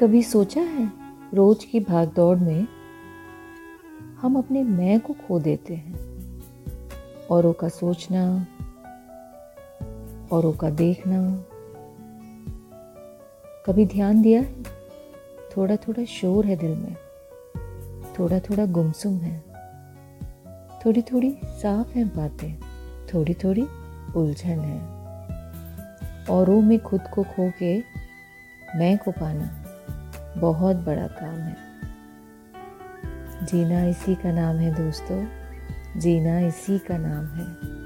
कभी सोचा है रोज की भागदौड़ में हम अपने मैं को खो देते हैं? औरों का सोचना, औरों का देखना। कभी ध्यान दिया है? थोड़ा थोड़ा शोर है दिल में। थोड़ा थोड़ा गुमसुम है। थोड़ी थोड़ी साफ़ है बातें। थोड़ी थोड़ी उलझन है। औरों में खुद को खो के मैं को पाना। बहुत बड़ा काम है। जीना इसी का नाम है, दोस्तों। जीना इसी का नाम है।